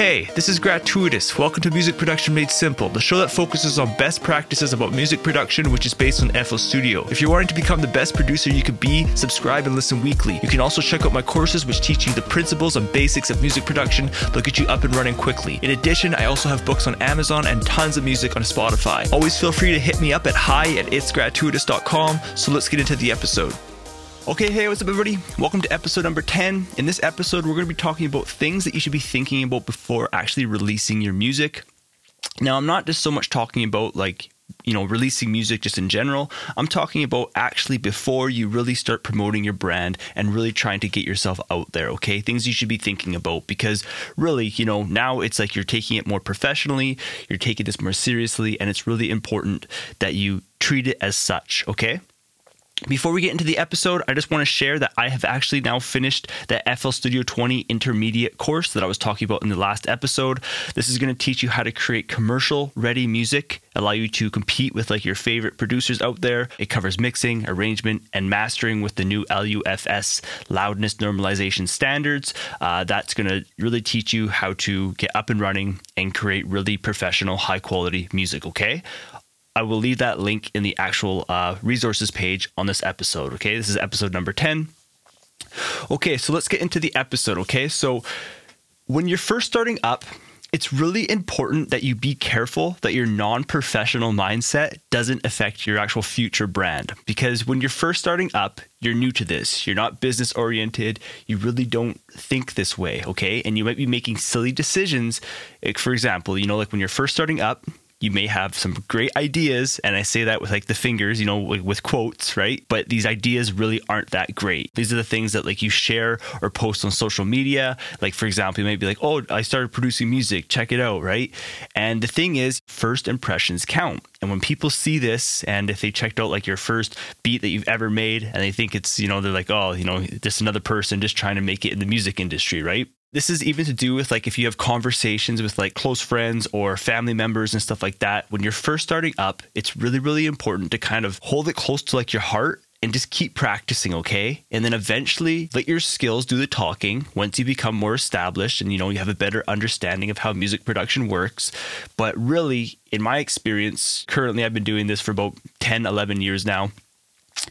Hey, this is Gratuitous. Welcome to Music Production Made Simple, the show that focuses on best practices about music production, which is based on FL Studio. If you're wanting to become the best producer you could be, subscribe and listen weekly. You can also check out my courses, which teach you the principles and basics of music production, they'll get you up and running quickly. In addition, I also have books on Amazon and tons of music on Spotify. Always feel free to hit me up at hi at itsgratuitous.com. So let's get into the episode. Okay, hey, what's up, everybody? Welcome to episode number 10. In this episode, we're going to be talking about things that you should be thinking about before actually releasing your music. Now, I'm not just so much talking about like, you know, releasing music just in general. I'm talking about actually before you really start promoting your brand and really trying to get yourself out there, okay? Things you should be thinking about because really, you know, now it's like you're taking it more professionally, you're taking this more seriously, and it's really important that you treat it as such, okay? Before we get into the episode, I just want to share that I have actually now finished the FL Studio 20 intermediate course that I was talking about in the last episode. This is going to teach you how to create commercial ready music, allow you to compete with like your favorite producers out there. It covers mixing, arrangement, and mastering with the new LUFS loudness normalization standards. Uh, that's going to really teach you how to get up and running and create really professional, high quality music, okay? I will leave that link in the actual uh, resources page on this episode. Okay, this is episode number 10. Okay, so let's get into the episode. Okay, so when you're first starting up, it's really important that you be careful that your non professional mindset doesn't affect your actual future brand. Because when you're first starting up, you're new to this, you're not business oriented, you really don't think this way, okay? And you might be making silly decisions. Like, for example, you know, like when you're first starting up, you may have some great ideas and i say that with like the fingers you know with, quotes right? But these ideas really aren't that great. These are the things that like you share or post on social media. Like for example you might be like oh i started producing music. Check it out right? And the thing is first impressions count. And when people see this and if they checked out like your first beat that you've ever made and they think it's you know they're like oh you know just another person just trying to make it in the music industry right this is even to do with like if you have conversations with like close friends or family members and stuff like that. When you're first starting up, it's really, really important to kind of hold it close to like your heart and just keep practicing, okay? And then eventually let your skills do the talking once you become more established and you know you have a better understanding of how music production works. But really, in my experience, currently I've been doing this for about 10, 11 years now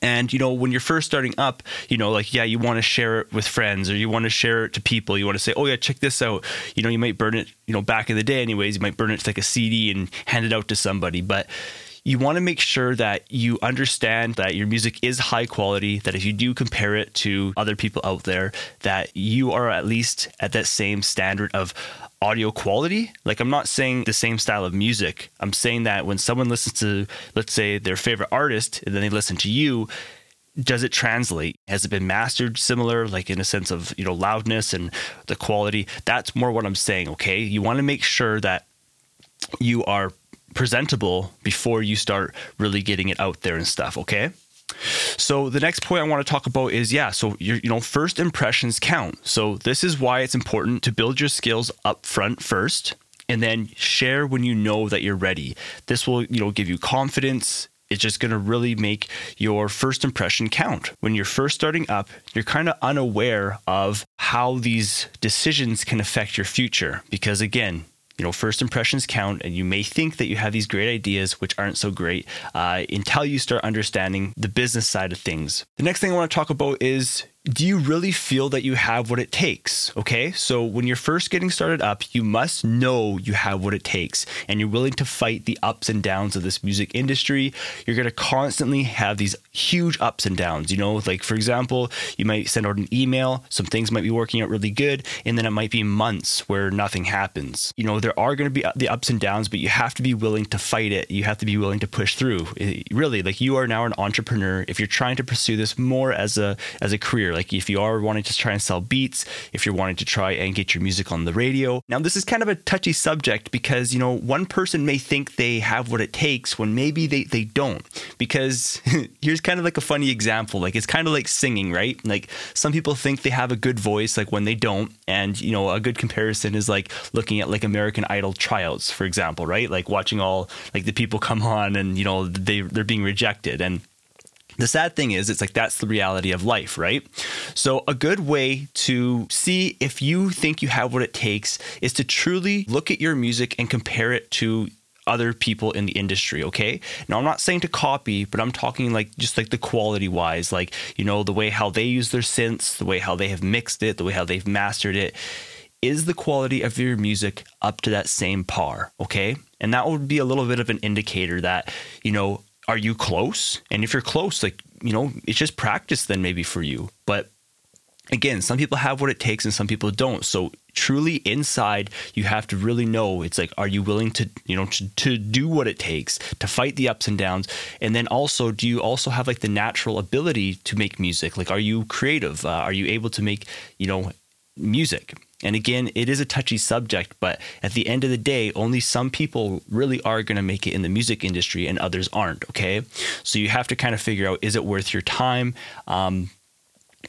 and you know when you're first starting up you know like yeah you want to share it with friends or you want to share it to people. You want to say oh yeah check this out. You know you might burn it you know back in the day anyways you might burn it to like a cd and hand it out to somebody. But you want to make sure that you understand that your music is high quality that if you do compare it to other people out there that you are at least at that same standard of audio quality. Like I'm not saying the same style of music. I'm saying that when someone listens to let's say their favorite artist and then they listen to you, does it translate? Has it been mastered similar, like in a sense of, you know, loudness and the quality? That's more what I'm saying, okay? You want to make sure that you are presentable before you start really getting it out there and stuff, okay? So the next point I want to talk about is yeah, so you know first impressions count. So this is why it's important to build your skills up front first and then share when you know that you're ready. This will, you know, give you confidence. It's just going to really make your first impression count. When you're first starting up, you're kind of unaware of how these decisions can affect your future because again, you know, first impressions count, and you may think that you have these great ideas, which aren't so great, uh, until you start understanding the business side of things. The next thing I want to talk about is do you really feel that you have what it takes? Okay, so when you're first getting started up, you must know you have what it takes and you're willing to fight the ups and downs of this music industry. You're going to constantly have these huge ups and downs. You know, like for example, you might send out an email, some things might be working out really good, and then it might be months where nothing happens. You know, there are going to be uh, the ups and downs, but you have to be willing to fight it. You have to be willing to push through. It, really, like you are now an entrepreneur. If you're trying to pursue this more as a as a career, like if you are wanting to try and sell beats, if you're wanting to try and get your music on the radio. Now, this is kind of a touchy subject because, you know, one person may think they have what it takes when maybe they, they don't. Because here's kind of like a funny example. Like it's kind of like singing, right? Like some people think they have a good voice, like when they don't. And, you know, a good comparison is like looking at like American Idol tryouts, for example, right? Like watching all like the people come on and, you know, they, they're being rejected. And The sad thing is, it's like that's the reality of life, right? So, a good way to see if you think you have what it takes is to truly look at your music and compare it to other people in the industry, okay? Now, I'm not saying to copy, but I'm talking like just like the quality wise, like, you know, the way how they use their synths, the way how they have mixed it, the way how they've mastered it. Is the quality of your music up to that same par, okay? And that would be a little bit of an indicator that, you know, are you close? And if you're close, like, you know, it's just practice then maybe for you. But again, some people have what it takes and some people don't. So truly inside, you have to really know it's like, are you willing to, you know, to, to do what it takes to fight the ups and downs? And then also, do you also have like the natural ability to make music? Like, are you creative? Uh, are you able to make, you know, music? And again, it is a touchy subject, but at the end of the day, only some people really are going to make it in the music industry and others aren't. Okay. So you have to kind of figure out is it worth your time? Um,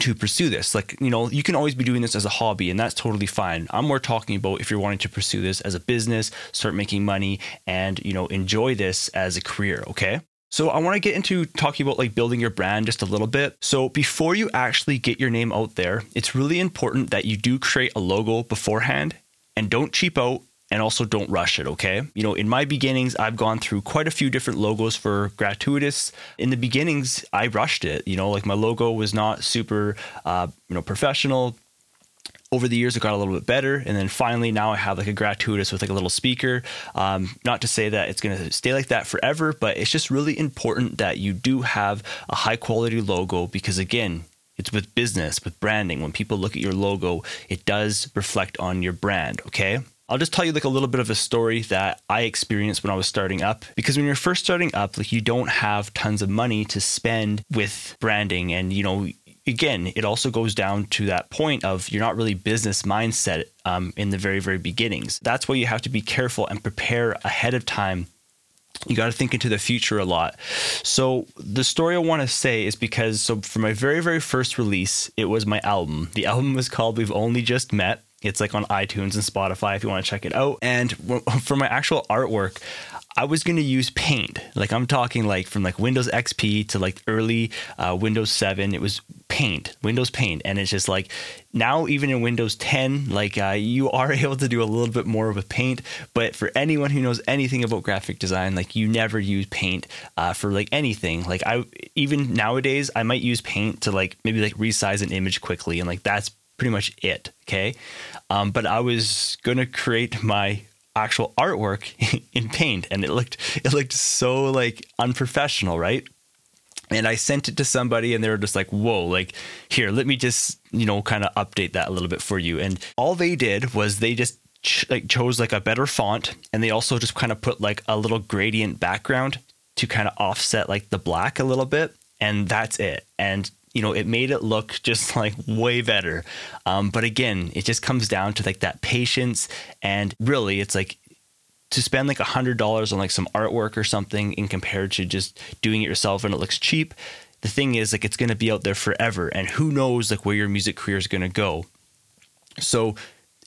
to pursue this. Like, you know, you can always be doing this as a hobby, and that's totally fine. I'm more talking about if you're wanting to pursue this as a business, start making money, and, you know, enjoy this as a career, okay? So I want to get into talking about like building your brand just a little bit. So before you actually get your name out there, it's really important that you do create a logo beforehand and don't cheap out and also don't rush it, okay? You know, in my beginnings, I've gone through quite a few different logos for gratuitous. In the beginnings, I rushed it. You know, like my logo was not super, uh, you know, professional over the years it got a little bit better. And then finally now i have like a gratuitous with like a little speaker. Um, not to say that it's going to stay like that forever but it's just really important that you do have a high quality logo because again it's with business with branding. When people look at your logo it does reflect on your brand okay? I'll just tell you like a little bit of a story that I experienced when I was starting up. Because when you're first starting up, like you don't have tons of money to spend with branding. And you know again, it also goes down to that point of you're not really business mindset um, in the very, very beginnings. That's why you have to be careful and prepare ahead of time. You got to think into the future a lot. So, the story I want to say is because, so for my very, very first release, it was my album. The album was called We've Only Just Met. It's like on iTunes and Spotify if you want to check it out. And for my actual artwork, I was going to use Paint. Like I'm talking like from like Windows XP to like early uh, Windows 7. It was Paint, Windows Paint, and it's just like now even in Windows 10, like uh, you are able to do a little bit more with Paint. But for anyone who knows anything about graphic design, like you never use Paint uh, for like anything. Like I even nowadays, I might use Paint to like maybe like resize an image quickly, and like that's pretty much it. Okay. Um, but I was going to create my actual artwork in paint and it looked, it looked so like unprofessional, right? And I sent it to somebody and they were just like, whoa, like, here, let me just, you know, kind of update that a little bit for you. And all they did was they just ch- like chose like a better font and they also just kind of put like a little gradient background to kind of offset like the black a little bit. And that's it. And you know, it made it look just like way better. Um, but again, it just comes down to like that patience. And really, it's like to spend like a hundred dollars on like some artwork or something in compared to just doing it yourself and it looks cheap. The thing is, like, it's going to be out there forever. And who knows, like, where your music career is going to go. So,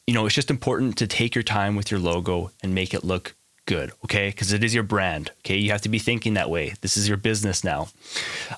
you know, it's just important to take your time with your logo and make it look good, okay? Because it is your brand, okay? You have to be thinking that way. This is your business now.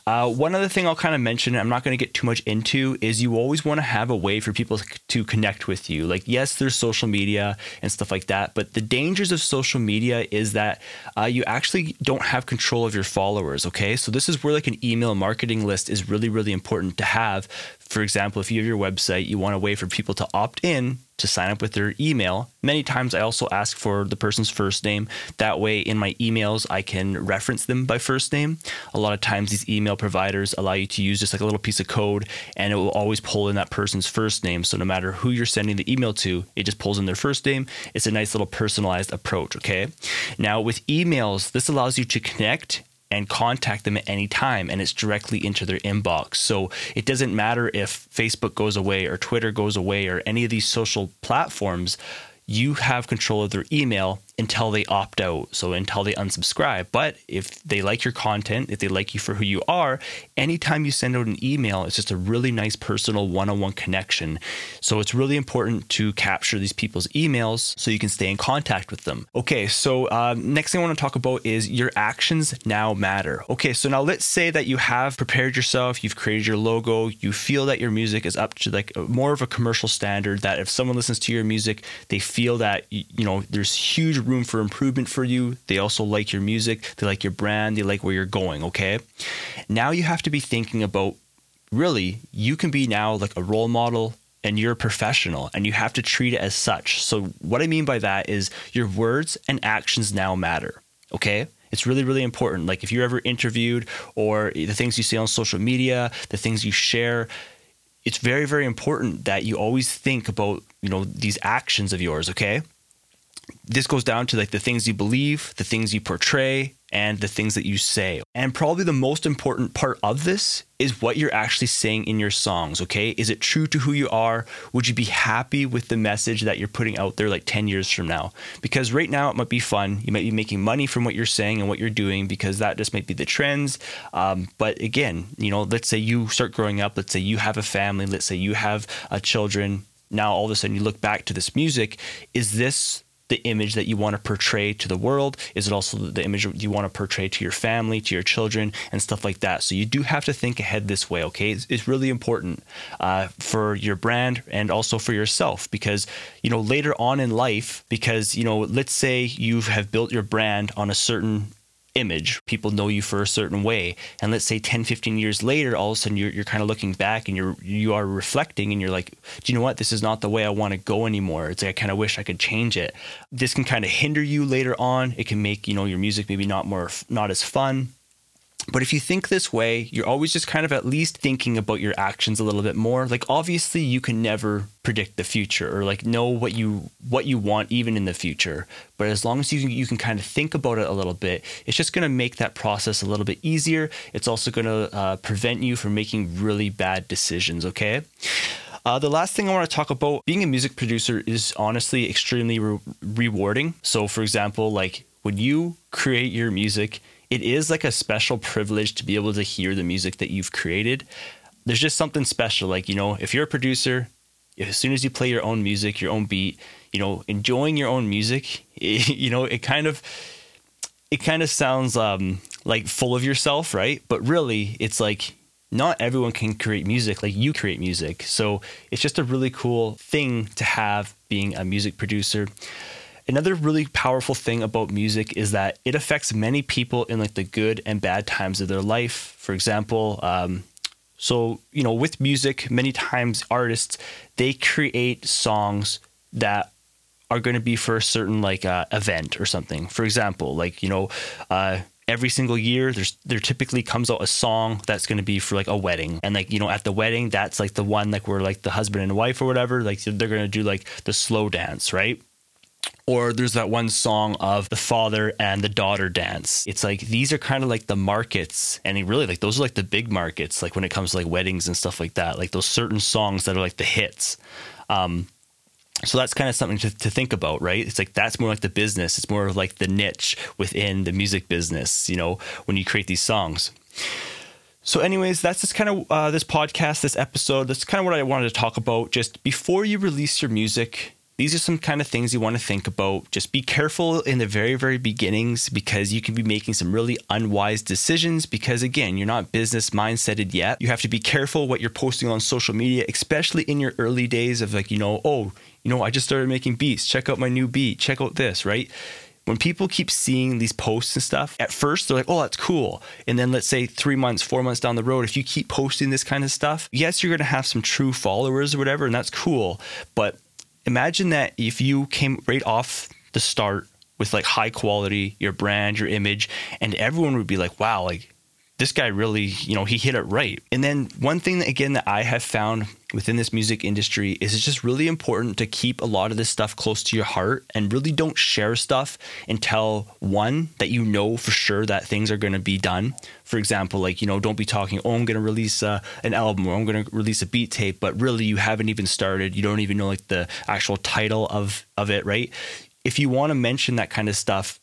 Uh, one other thing I'll kind of mention, I'm not going to get too much into, is you always want to have a way for people to connect with you. Like, yes, there's social media and stuff like that, but the dangers of social media is that uh, you actually don't have control of your followers, okay? So, this is where like an email marketing list is really, really important to have. For example, if you have your website, you want a way for people to opt in to sign up with their email. Many times I also ask for the person's first name. That way, in my emails, I can reference them by first name. A lot of times, these email providers allow you to use just like a little piece of code and it will always pull in that person's first name. So, no matter who you're sending the email to, it just pulls in their first name. It's a nice little personalized approach, okay? Now, with emails, this allows you to connect and contact them at any time and it's directly into their inbox. So it doesn't matter if Facebook goes away or Twitter goes away or any of these social platforms, you have control of their email until they opt out, so until they unsubscribe. But if they like your content, if they like you for who you are, anytime you send out an email, it's just a really nice personal one on one connection. So it's really important to capture these people's emails so you can stay in contact with them. Okay, so uh, next thing I want to talk about is your actions now matter. Okay, so now let's say that you have prepared yourself, you've created your logo, you feel that your music is up to like more of a commercial standard, that if someone listens to your music, they feel that, you know, there's huge room for improvement for you. They also like your music, they like your brand, they like where you're going, okay? Now you have to be thinking about really, you can be now like a role model and you're a professional and you have to treat it as such. So, what I mean by that is your words and actions now matter, okay? It's really, really important. Like if you're ever interviewed or the things you say on social media, the things you share, it's very, very important that you always think about, you know, these actions of yours, okay? This goes down to like the things you believe, the things you portray, and the things that you say. And probably the most important part of this is what you're actually saying in your songs, okay? Is it true to who you are? Would you be happy with the message that you're putting out there like 10 years from now? Because right now it might be fun. You might be making money from what you're saying and what you're doing because that just might be the trends. Um, but again, you know, let's say you start growing up, let's say you have a family, let's say you have uh, children. Now all of a sudden you look back to this music. Is this the image that you want to portray to the world? Is it also the image you want to portray to your family, to your children, and stuff like that? So you do have to think ahead this way, okay? It's, it's really important uh, for your brand and also for yourself because, you know, later on in life, because, you know, let's say you have built your brand on a certain image. People know you for a certain way. And let's say 10, 15 years later, all of a sudden you're, you're kind of looking back and you're, you are reflecting and you're like, do you know what? This is not the way I want to go anymore. It's like, I kind of wish I could change it. This can kind of hinder you later on. It can make, you know, your music maybe not more, not as fun. But if you think this way, you're always just kind of at least thinking about your actions a little bit more. Like obviously you can never predict the future or like know what you what you want even in the future. But as long as you can, you can kind of think about it a little bit, it's just going to make that process a little bit easier. It's also going to uh, prevent you from making really bad decisions, okay? Uh, the last thing I want to talk about being a music producer is honestly extremely re- rewarding. So, for example, like when you create your music, it is like a special privilege to be able to hear the music that you've created. There's just something special. Like, you know, if you're a producer, as soon as you play your own music, your own beat, you know, enjoying your own music, it, you know, it kind of, it kind of sounds um, like full of yourself, right? But really, it's like not everyone can create music like you create music. So it's just a really cool thing to have being a music producer. Another really powerful thing about music is that it affects many people in like the good and bad times of their life. For example, um, so you know, with music, many times artists they create songs that are going to be for a certain like uh, event or something. For example, like you know. Uh, every single year there's there typically comes out a song that's going to be for like a wedding and like you know at the wedding that's like the one like where like the husband and wife or whatever like they're going to do like the slow dance right or there's that one song of the father and the daughter dance. It's like these are kind of like the markets, and really like those are like the big markets, like when it comes to like weddings and stuff like that. Like those certain songs that are like the hits. Um, so that's kind of something to, to think about, right? It's like that's more like the business. It's more of like the niche within the music business. You know, when you create these songs. So, anyways, that's just kind of uh, this podcast, this episode. That's kind of what I wanted to talk about. Just before you release your music, these are some kind of things you want to think about. Just be careful in the very, very beginnings because you can be making some really unwise decisions. Because again, you're not business mindseted yet. You have to be careful what you're posting on social media, especially in your early days of like, you know, oh, you know, I just started making beats. Check out my new beat. Check out this, right? When people keep seeing these posts and stuff, at first they're like, oh, that's cool. And then let's say three months, four months down the road, if you keep posting this kind of stuff, yes, you're going to have some true followers or whatever, and that's cool. But imagine that if you came right off the start with like high quality, your brand, your image, and everyone would be like, wow, like this guy really, you know, he hit it right. And then one thing that again that I have found within this music industry is it's just really important to keep a lot of this stuff close to your heart and really don't share stuff until one that you know for sure that things are going to be done. For example, like you know, don't be talking, oh, I'm going to release uh, an album or I'm going to release a beat tape, but really you haven't even started. You don't even know like the actual title of of it, right? if you want to mention that kind of stuff,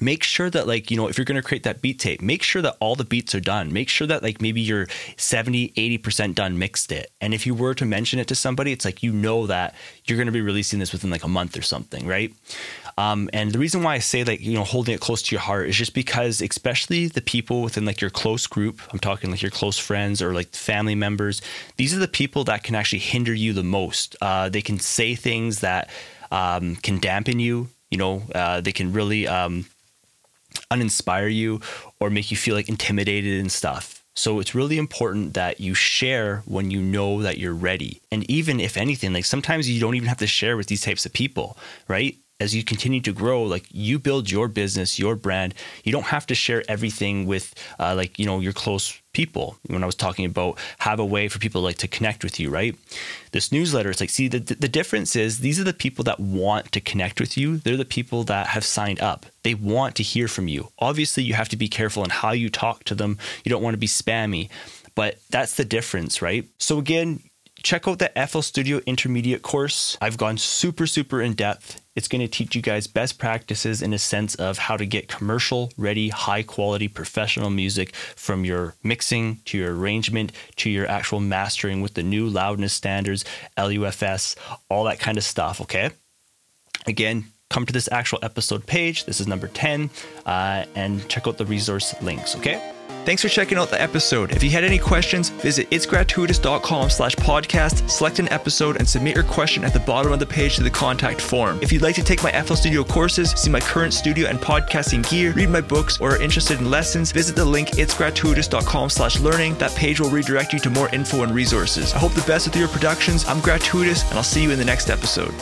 make sure that like you know if you're going to create that beat tape make sure that all the beats are done. Make sure that like maybe you're 70 80% done mixed it. And if you were to mention it to somebody it's like you know that you're going to be releasing this within like a month or something right? Um, and the reason why i say like you know holding it close to your heart is just because especially the people within like your close group i'm talking like your close friends or like family members these are the people that can actually hinder you the most. Uh, they can say things that um, can dampen you you know uh, they can really um, uninspire you or make you feel like intimidated and stuff. So it's really important that you share when you know that you're ready. And even if anything, like sometimes you don't even have to share with these types of people, right? As you continue to grow, like you build your business, your brand, you don't have to share everything with uh, like, you know, your close people when I was talking about have a way for people like to connect with you, right? This newsletter, it's like, see, the, the difference is these are the people that want to connect with you. They're the people that have signed up. They want to hear from you. Obviously, you have to be careful in how you talk to them. You don't want to be spammy, but that's the difference, right? So again, check out the FL Studio Intermediate course. I've gone super, super in depth. It's going to teach you guys best practices in a sense of how to get commercial ready, high quality professional music from your mixing to your arrangement to your actual mastering with the new loudness standards, LUFS, all that kind of stuff. Okay. Again, come to this actual episode page. This is number 10, uh, and check out the resource links. Okay. Thanks for checking out the episode. If you had any questions, visit itsgratuitous.com slash podcast, select an episode, and submit your question at the bottom of the page to the contact form. If you'd like to take my FL Studio courses, see my current studio and podcasting gear, read my books, or are interested in lessons, visit the link itsgratuitous.com slash learning. That page will redirect you to more info and resources. I hope the best with your productions. I'm Gratuitous, and I'll see you in the next episode.